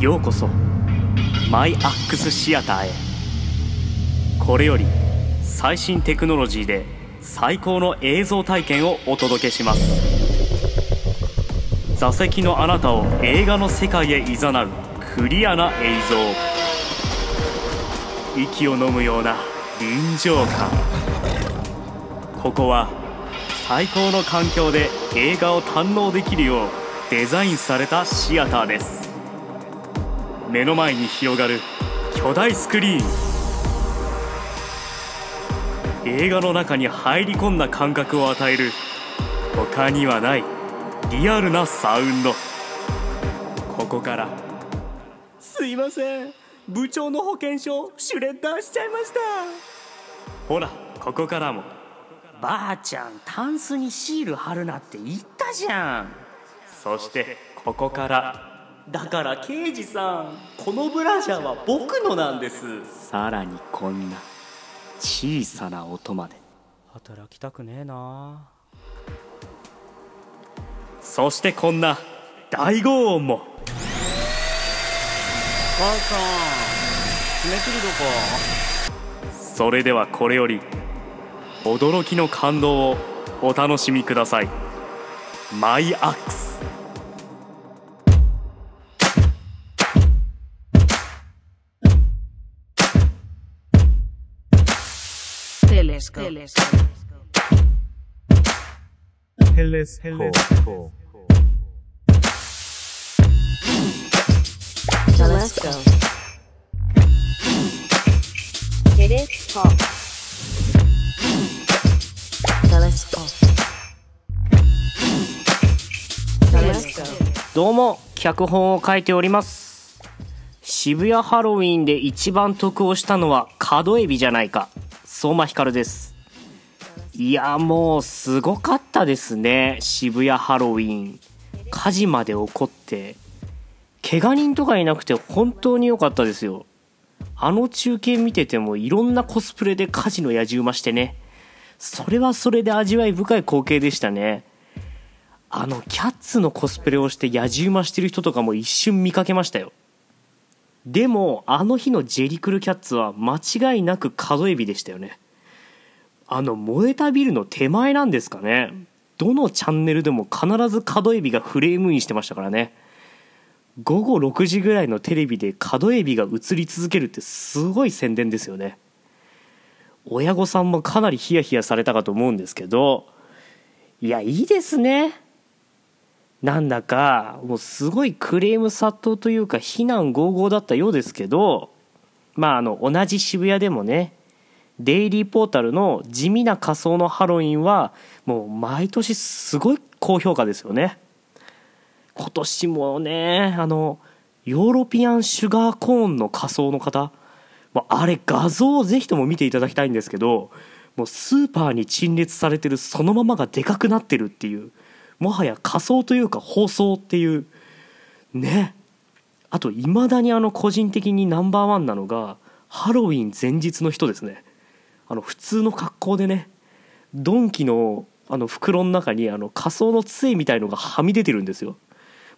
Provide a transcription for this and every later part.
ようこそ。マイアックスシアターへ。これより最新テクノロジーで最高の映像体験をお届けします。座席のあなたを映画の世界へ誘うクリアな映像。息を飲むような臨場感。ここは最高の環境で映画を堪能できるようデザインされたシアターです。目の前に広がる巨大スクリーン。映画の中に入り込んだ感覚を与える他にはないリアルなサウンド。ここから。すいません。部長の保険証シュレッダーしちゃいました。ほらここからも。ばあちゃんタンスにシール貼るなって言ったじゃん。そしてここからだから刑事さんこのブラジャーは僕のなんです。さらにこんな小さな音まで。働きたくねえな。そしてこんな大轟音も。母さん爪切りどこそれではこれより驚きの感動をお楽しみください。マイアックステレスコテレスコ Telescope. Telescope. Telescope. Telescope. Telescope. どうも脚本を書いております渋谷ハロウィンで一番得をしたのは角エビじゃないか相馬ひかるです。いやもうすごかったですね。渋谷ハロウィン。火事まで起こって。怪我人とかいなくて本当に良かったですよ。あの中継見ててもいろんなコスプレで火事の野獣馬してね。それはそれで味わい深い光景でしたね。あのキャッツのコスプレをして野獣馬してる人とかも一瞬見かけましたよ。でもあの日のジェリクルキャッツは間違いなく角エビでしたよね。あの燃えたビルの手前なんですかね。どのチャンネルでも必ず角エビがフレームインしてましたからね。午後6時ぐらいのテレビで角エビが映り続けるってすごい宣伝ですよね。親御さんもかなりヒヤヒヤされたかと思うんですけど。いやいいですね。なんだかもうすごいクレーム殺到というか非難合々だったようですけどまああの同じ渋谷でもねデイリーポータルの地味な仮装のハロウィンはもう毎年すごい高評価ですよね。今年もねあのヨーロピアンシュガーコーンの仮装の方あれ画像をぜひとも見ていただきたいんですけどもうスーパーに陳列されてるそのままがでかくなってるっていうもはや仮装というか放送っていうね。あといまだにあの個人的にナンバーワンなのがハロウィン前日の人ですね。あの普通の格好でね。ドンキのあの袋の中にあの仮装の杖みたいのがはみ出てるんですよ。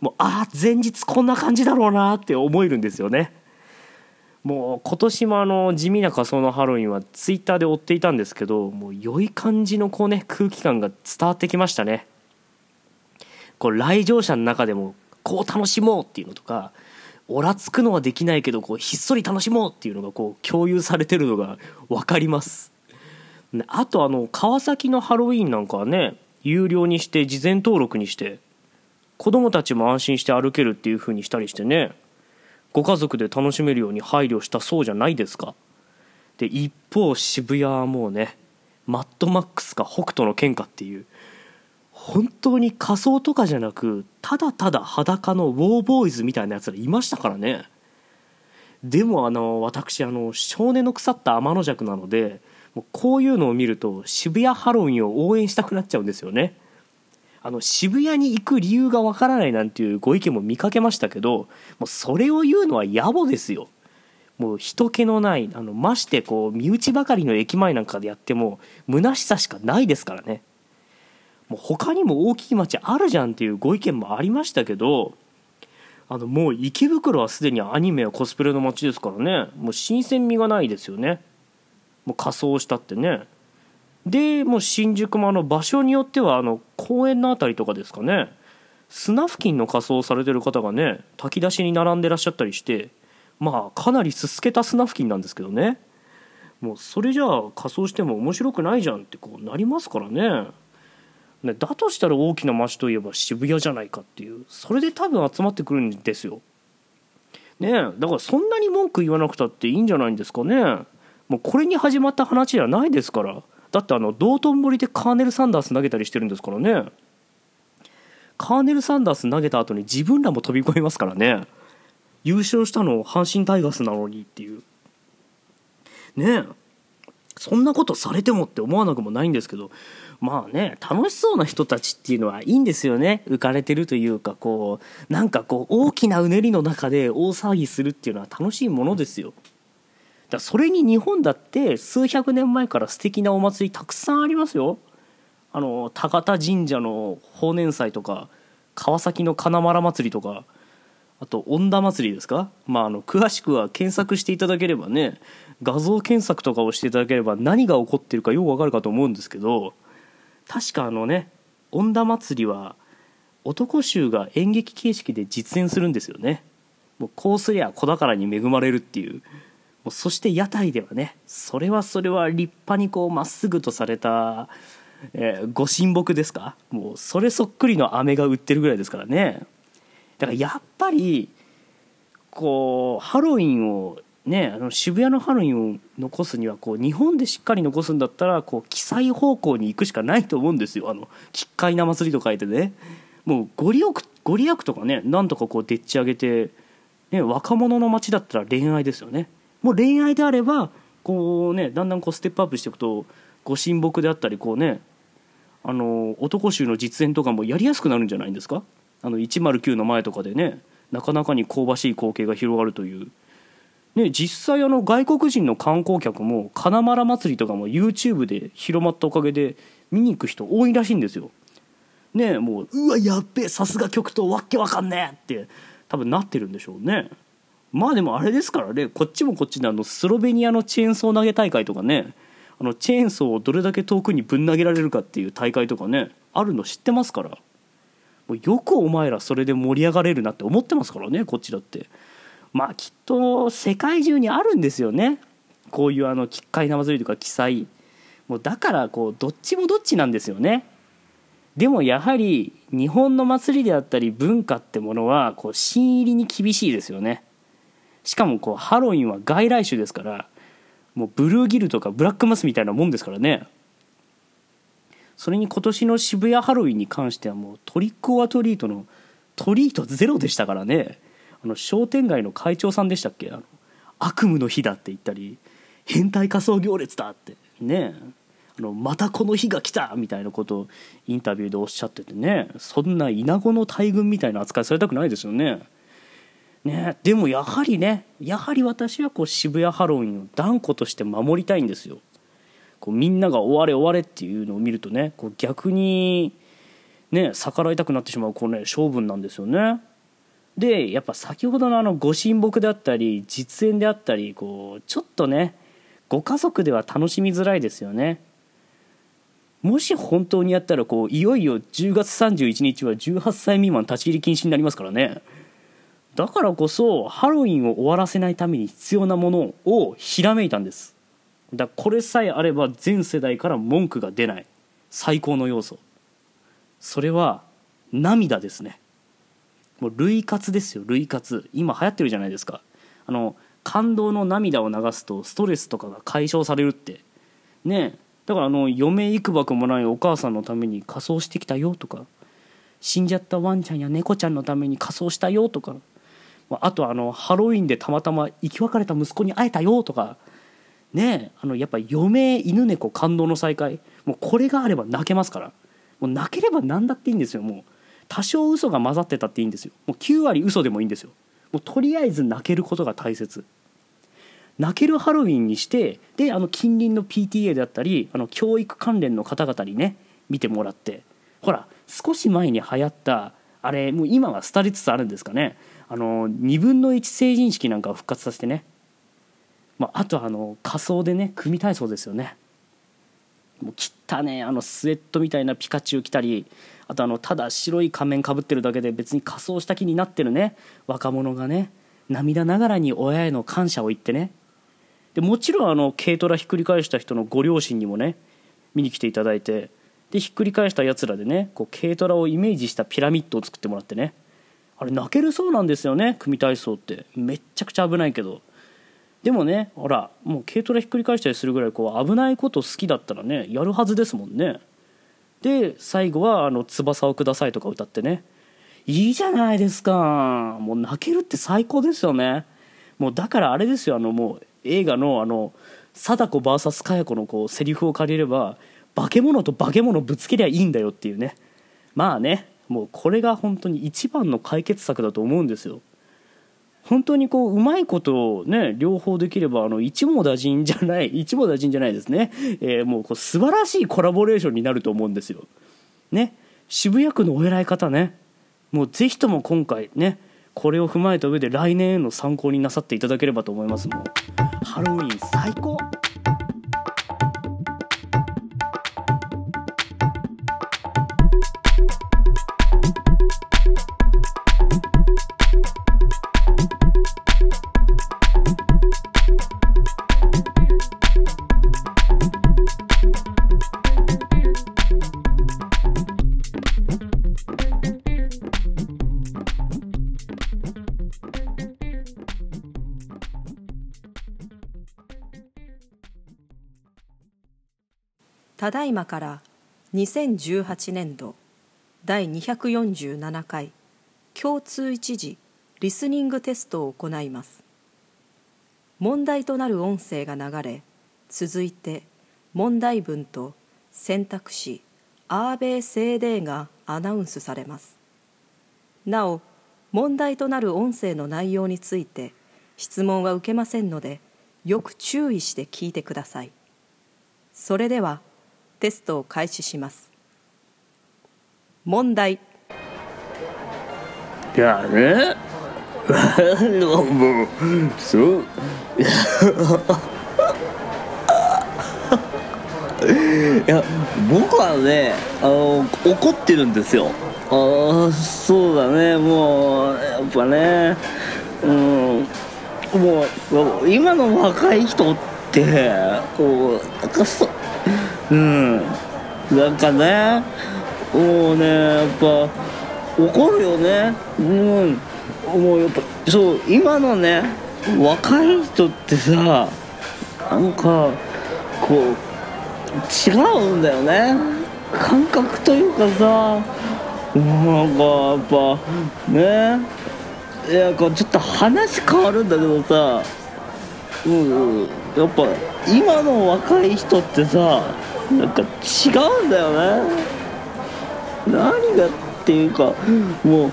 もうああ前日こんな感じだろうなって思えるんですよね。もう今年もあの地味な仮装のハロウィンはツイッターで追っていたんですけどもう良い感じのこうね空気感が伝わってきましたね。こう来場者の中でもこう楽しもうっていうのとかオラつくのはできないけどこうひっそり楽しもうっていうのがこう共有されてるのが分かります。あとあの川崎のハロウィンなんかはね有料にして事前登録にして子供たちも安心して歩けるっていう風にしたりしてねご家族で楽しめるように配慮したそうじゃないですか。で一方渋谷はもうねマッドマックスか北斗の拳かっていう本当に仮装とかじゃなくただただ裸のウォーボーイズみたいなやつらいましたからね。でもあの私あの少年の腐った天の弱なのでもうこういうのを見ると渋谷ハロウィンを応援したくなっちゃうんですよね。あの渋谷に行く理由がわからないなんていうご意見も見かけましたけどもうそれを言うのは野暮ですよ。もう人気のないあのましてこう身内ばかりの駅前なんかでやっても虚しさしかないですからね。もう他にも大きい町あるじゃんっていうご意見もありましたけどあのもう池袋はすでにアニメやコスプレの街ですからね。もう新鮮味がないですよね。もう仮装したってね。でもう新宿もあの場所によってはあの公園のあたりとかですかね。砂付近の仮装されてる方がね炊き出しに並んでらっしゃったりしてまあかなりすすけた砂付近なんですけどね。もうそれじゃあ仮装しても面白くないじゃんってこうなりますからね。だとしたら大きな街といえば渋谷じゃないかっていうそれで多分集まってくるんですよ。ねだからそんなに文句言わなくたっていいんじゃないんですかね。もうこれに始まった話じゃないですから。だってあの道頓堀でカーネル・サンダース投げたりしてるんですからね。カーネル・サンダース投げた後に自分らも飛び越えますからね。優勝したの阪神タイガースなのにっていう。ねえそんなことされてもって思わなくもないんですけどまあね楽しそうな人たちっていうのはいいんですよね。浮かれてるというかこうなんかこう大きなうねりの中で大騒ぎするっていうのは楽しいものですよ。だそれに日本だって数百年前から素敵なお祭りたくさんありますよ。あの高田神社の法年祭とか川崎の金丸祭りとかあと恩田祭りですか？まああの詳しくは検索していただければね画像検索とかをしていただければ何が起こってるかよくわかるかと思うんですけど確かあのね恩田祭りは男衆が演劇形式で実演するんですよね。もうこうすりゃ子宝に恵まれるっていう。もうそして屋台ではねそれはそれは立派にこうまっすぐとされた、えーご神木ですか？もうそれそっくりの飴が売ってるぐらいですからね。だからやっぱりこうハロウィンをねあの渋谷のハロウィンを残すにはこう日本でしっかり残すんだったらこう記載方向に行くしかないと思うんですよ。あの奇怪な祭りと書いてね。もうご利益ご利益とかねなんとかこうでっち上げて、ね、若者の街だったら恋愛ですよね。もう恋愛であればこうねだんだんこうステップアップしていくとご神木であったりこうねあの男衆の実演とかもやりやすくなるんじゃないんですか？あの109の前とかでねなかなかに香ばしい光景が広がるという、ね、実際あの外国人の観光客も金丸祭りとかも YouTube で広まったおかげで見に行く人多いらしいんですよ。ねもううわやっべえさすが極東わけわかんねえって多分なってるんでしょうね。まあでもあれですからねこっちもこっちであのスロベニアのチェーンソー投げ大会とかねあのチェーンソーをどれだけ遠くにぶん投げられるかっていう大会とかねあるの知ってますからもうよくお前らそれで盛り上がれるなって思ってますからねこっちだってまあきっと世界中にあるんですよね。こういうあの奇怪な祭りとか記載。もうだからこうどっちもどっちなんですよね。でもやはり日本の祭りであったり文化ってものはこう新入りに厳しいですよね。しかもこうハロウィンは外来種ですからもうブルーギルとかブラックマスみたいなもんですからね。それに今年の渋谷ハロウィンに関してはもうトリック・オア・トリートのトリートゼロでしたからね。あの商店街の会長さんでしたっけ？あの悪夢の日だって言ったり変態仮装行列だってねあのまたこの日が来たみたいなことをインタビューでおっしゃっててねそんなイナゴの大群みたいな扱いされたくないですよね。ね、でもやはりねやはり私はこう渋谷ハロウィンを断固として守りたいんですよ。こうみんなが終われ終われっていうのを見るとねこう逆にね逆らいたくなってしまうこう、ね、性分なんですよね。でやっぱ先ほどのあのご神木であったり実演であったりこうちょっとねご家族では楽しみづらいですよね。もし本当にやったらこういよいよ10月31日は18歳未満立ち入り禁止になりますからね。だからこそハロウィンを終わらせないために必要なものをひらめいたんですだこれさえあれば全世代から文句が出ない最高の要素それは涙ですねもう類活ですよ類活今流行ってるじゃないです。かあの感動の涙を流す。とストレスとかが解消されるってねだからあの嫁いくばくもないお母さんのために仮装してきたよとか死んじゃったワンちゃんや猫ちゃんのために仮装したよとかあとあのハロウィンでたまたま生き別れた息子に会えたよとかねあのやっぱ嫁犬猫感動の再会もうこれがあれば泣けます。からもう泣ければ何だっていいんです。よもう多少嘘が混ざってたっていいんですよ。もう9割嘘でもいいんですよ。もうとりあえず泣けることが大切。泣けるハロウィンにしてであの近隣の PTA であったりあの教育関連の方々にね見てもらって。ほら少し前に流行ったあれもう今は廃れつつあるんですかね。あの2分の1成人式なんかを復活させてね、まあ、あとあの仮装でね組体操ですよね。もう汚ねあのスウェットみたいなピカチュウ着たりあとあのただ白い仮面かぶってるだけで別に仮装した気になってるね。若者がね涙ながらに親への感謝を言ってね。でもちろんあの軽トラひっくり返した人のご両親にもね見に来ていただいて。でひっくり返したやつらでねこう軽トラをイメージしたピラミッドを作ってもらってね。あれ泣けるそうなんですよね組体操って。めっちゃくちゃ危ないけど。でもねほらもう軽トラひっくり返したりするぐらいこう危ないこと好きだったらねやるはずですもんね。で最後はあの「翼をください」とか歌ってね。いいじゃないですか。もう泣けるって最高ですよね。もうだからあれですよあのもう映画のあの貞子 VS 佳代子のこうセリフを借りれば化け物と化け物ぶつけりゃいいんだよっていうね。まあねもうこれが本当に一番の解決策だと思うんですよ。本当にこううまいことをね両方できればあの一網打尽じゃない 一網打尽じゃないですね、えーもうこう素晴らしいコラボレーションになると思うんですよ。ね。渋谷区のお偉い方ね。もうぜひとも今回ねこれを踏まえた上で来年への参考になさっていただければと思います。もうハロウィン最高。ただいまから2018年度第247回共通一時リスニングテストを行います。問題となる音声が流れ続いて問題文と選択肢アーベーセーデーがアナウンスされます。なお問題となる音声の内容について質問は受けませんのでよく注意して聞いてください。それではテストを開始します。問題。いやね、あのもう、そう。いや、僕はね、あの、怒ってるんですよ。ああ、そうだね、もう、やっぱね、うん、もう、もう今の若い人って、こう、なんかそ、うん、なんかね、もうね、やっぱ、怒るよね。うん。もうやっぱそう今のね若い人ってさなんかこう違うんだよね。感覚というかさなんかやっぱねいやこうちょっと話変わるんだけどさうんやっぱ今の若い人ってさなんか違うんだよね。何がっていうかもう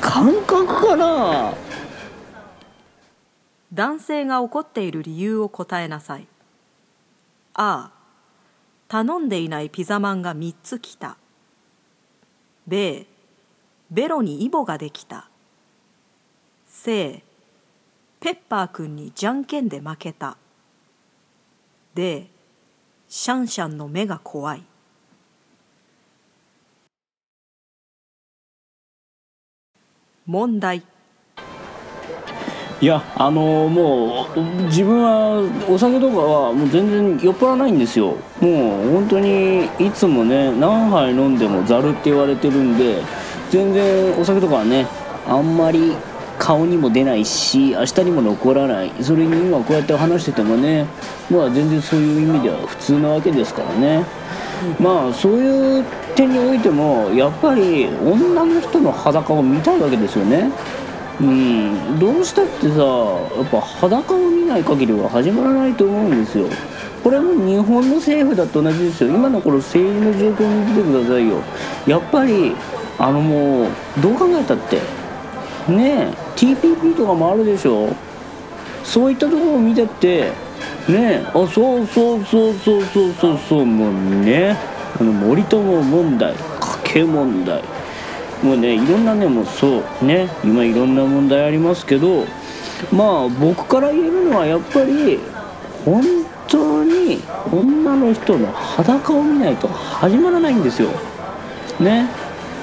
感覚かな男性が怒っている理由を答えなさい。A 頼んでいないピザマンが3つ来た。B ベロにイボができた。C ペッパーくんにじゃんけんで負けた。D シャンシャンの目が怖い。問題。いやあのーもう自分はお酒とかはもう全然酔っ払わないんですよ。もう本当にいつもね何杯飲んでもざるって言われてるんで全然お酒とかはねあんまり顔にも出ないし明日にも残らない。それに今こうやって話しててもねまあ全然そういう意味では普通なわけですからね。まあそういう点においてもやっぱり女の人の裸を見たいわけですよね。うん、どうしたってさやっぱ裸を見ない限りは始まらないと思うんですよ。これも日本の政府だと同じですよ。今のこの政治の状況に見てくださいよ。やっぱりあのもうどう考えたってねえ TPP とかもあるでしょ。そういったところを見てってねあそうそうそうそうそうそうそうもうねあの森友問題家計問題。もうねいろんなねもうそうね今いろんな問題ありますけどまあ僕から言えるのはやっぱり本当に女の人の裸を見ないと始まらないんですよ。ね。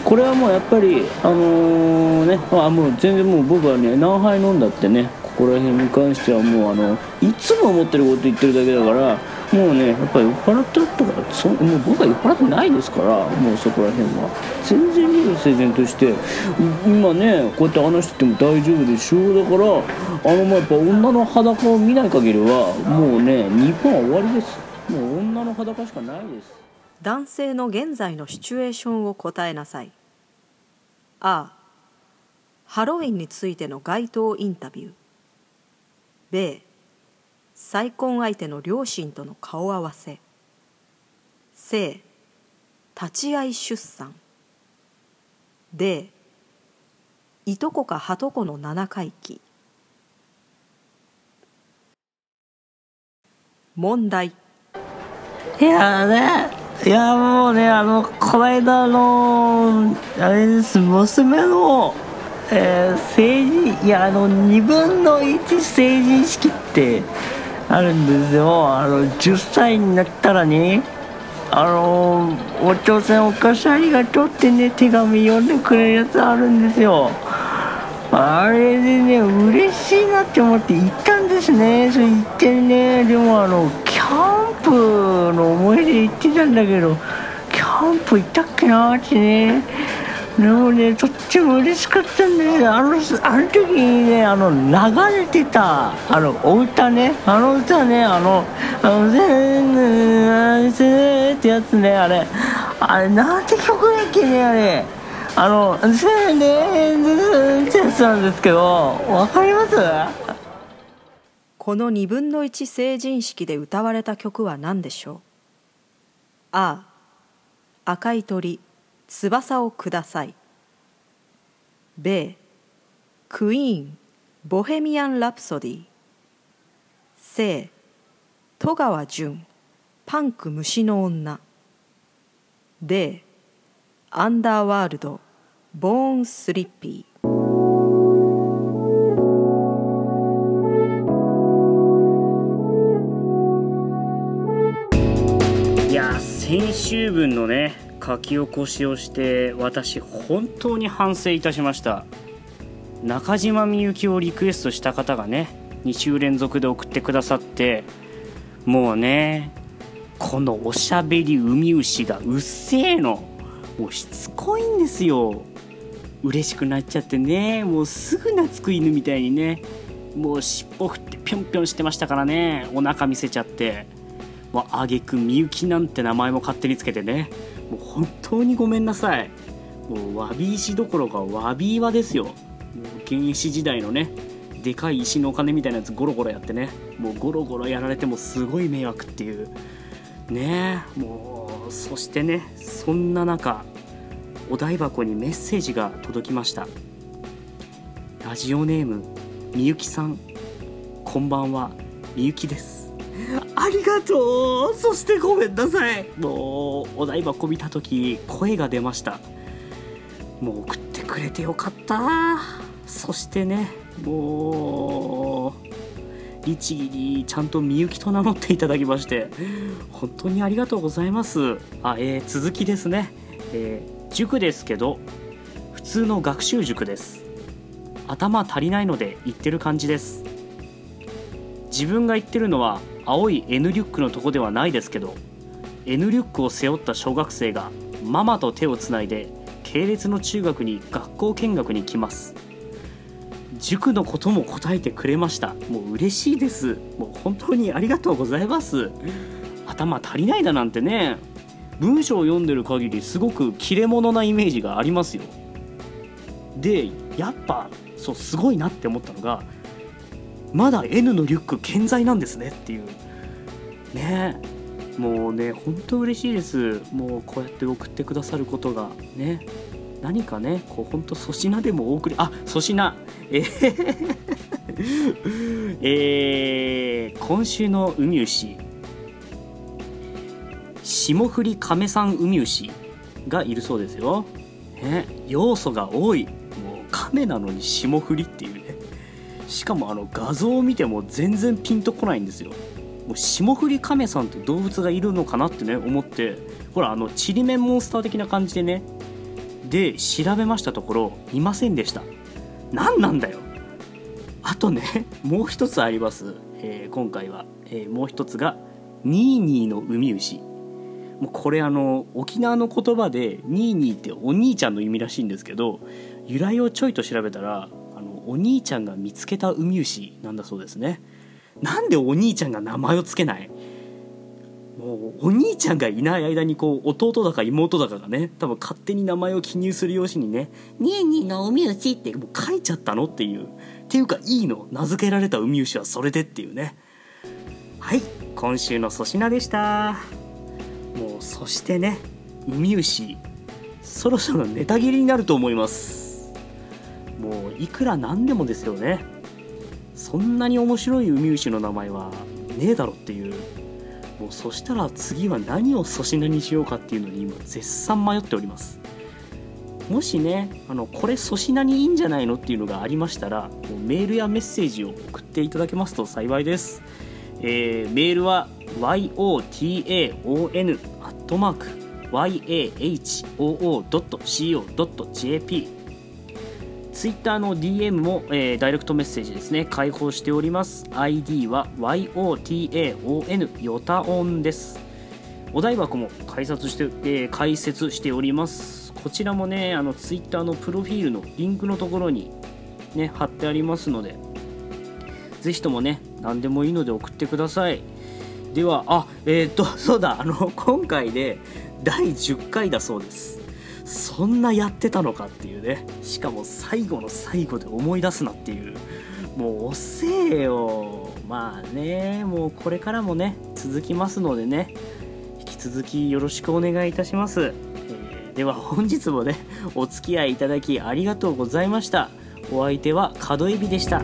これはもうやっぱりあのねあもう全然もう僕はね何杯飲んだってねここら辺に関してはもうあのいつも思ってること言ってるだけだからもうねやっぱ酔っ払ってるとかそもう僕は酔っ払ってないですからもうそこら辺は。全然理路整然として。今ねこうやって話してても大丈夫でしょう。だからあのまあやっぱ女の裸を見ない限りはもうね日本は終わりです。もう女の裸しかないです。男性の現在のシチュエーションを答えなさい。A ハロウィンについての街頭インタビュー。B 再婚相手の両親との顔合わせ。C 立ち会い出産。D いとこかはとこの七回忌。問題。いやね、いやもうね、あの、この間の、あれです、娘の、えー成人、いや、あの、2分の1成人式ってあるんですよ。あの、10歳になったらね、あの、お父さんお母さんありがとうってね、手紙読んでくれるやつあるんですよ。あれでね、嬉しいなって思って行ったんですね。それ行ってね、でもあの、ャンプの思い出行ってたんだけど、キャンプ行ったっけなってね。でもね、とっても嬉しかったんだよ。あの、あの時にね、あの、流れてた、あの、お歌ね。あの歌ね、あの、あの、全然、ってやつね、あれ。あれ、なんて曲だっけね、あれ。あの、せんでんってやつなんですけど、わかります？この2分の1成人式で歌われた曲は何でしょう？A 赤い鳥翼をください。B クイーンボヘミアン・ラプソディ。C 戸川純パンク虫の女。D アンダーワールドボーンスリッピー。週分のね書き起こしをして私本当に反省いたしました。中島みゆきをリクエストした方がね2週連続で送ってくださってもうねこのおしゃべり海牛がうっせえの。もうしつこいんですよ。嬉しくなっちゃってね。もうすぐ懐く犬みたいにね。もう尻尾振ってぴょんぴょんしてましたからね。お腹見せちゃって。もうあげくみゆきなんて名前も勝手につけてね。もう本当にごめんなさい。もうわび石どころかわび岩ですよ。もう原始時代のねでかい石のお金みたいなやつゴロゴロやってね。もうゴロゴロやられてもすごい迷惑っていう。ね。えもうそしてねそんな中お台箱にメッセージが届きました。ラジオネームみゆきさん。こんばんは。みゆきです。ありがとう。そしてごめんなさい。もうお台箱見た時声が出ました。もう送ってくれてよかった。そしてねもう律儀にちゃんとみゆきと名乗っていただきまして本当にありがとうございます。あ、えー続きですね、えー塾ですけど普通の学習塾です。頭足りないので言ってる感じです。自分が言ってるのは青い N リュックのとこではないですけど N リュックを背負った小学生がママと手をつないで系列の中学に学校見学に来ます。塾のことも答えてくれました。もう嬉しいです。もう本当にありがとうございます。頭足りないだなんてね。文章を読んでる限りすごく切れ者なイメージがありますよ。でやっぱそうすごいなって思ったのがまだ N のリュック健在なんですねっていう。ね。もうね本当嬉しいです。もうこうやって送ってくださることが。ね。何かねこう本当粗品でもお送り。あ粗品。えーえー今週の海牛霜降り亀さん海牛がいるそうですよ、えね。要素が多い。もう亀なのに霜降りっていう。しかもあの画像を見ても全然ピンとこないんですよ。もう霜降り亀さんって動物がいるのかなってね思って。ほらあのちりめんモンスター的な感じでね。で調べましたところいませんでした。何なんだよ。あとね もう一つあります、えー今回は、えーもう一つがニーニーの海牛もうこれあの沖縄の言葉でニーニーってお兄ちゃんの意味らしいんですけど由来をちょいと調べたらお兄ちゃんが見つけた海牛なんだそうですね。なんでお兄ちゃんが名前をつけない？もうお兄ちゃんがいない間にこう弟だか妹だかがね多分勝手に名前を記入する用紙にね「ニーニーの海牛」ってもう書いちゃったのっていう。っていうかいいの？名付けられた海牛はそれでっていうね。はい今週の粗品でした。もうそしてね海牛そろそろネタ切りになると思います。もういくらなんでもですよね。そんなに面白い海牛の名前はねえだろっていう。もうそしたら次は何を粗品にしようかっていうのに今絶賛迷っております。もしねあのこれ粗品にいいんじゃないのっていうのがありましたらもうメールやメッセージを送っていただけますと幸いです、えーメールは yotaon.co.jp アットマーク yahoo.co.jp ツイッターの DM も、えーダイレクトメッセージですね開放しております。ID は YOTAON ヨタオンです。お台箱も開設して、えー開設しております。こちらもねあのツイッターのプロフィールのリンクのところにね貼ってありますのでぜひともね何でもいいので送ってください。ではあえっ、とそうだあの今回で第10回だそうです。そんなやってたのかっていうね。しかも最後の最後で思い出すなっていう。もう遅えよ。まあね。もうこれからもね続きますのでね。引き続きよろしくお願いいたします、えーでは本日もねお付き合いいただきありがとうございました。お相手は角エビでした。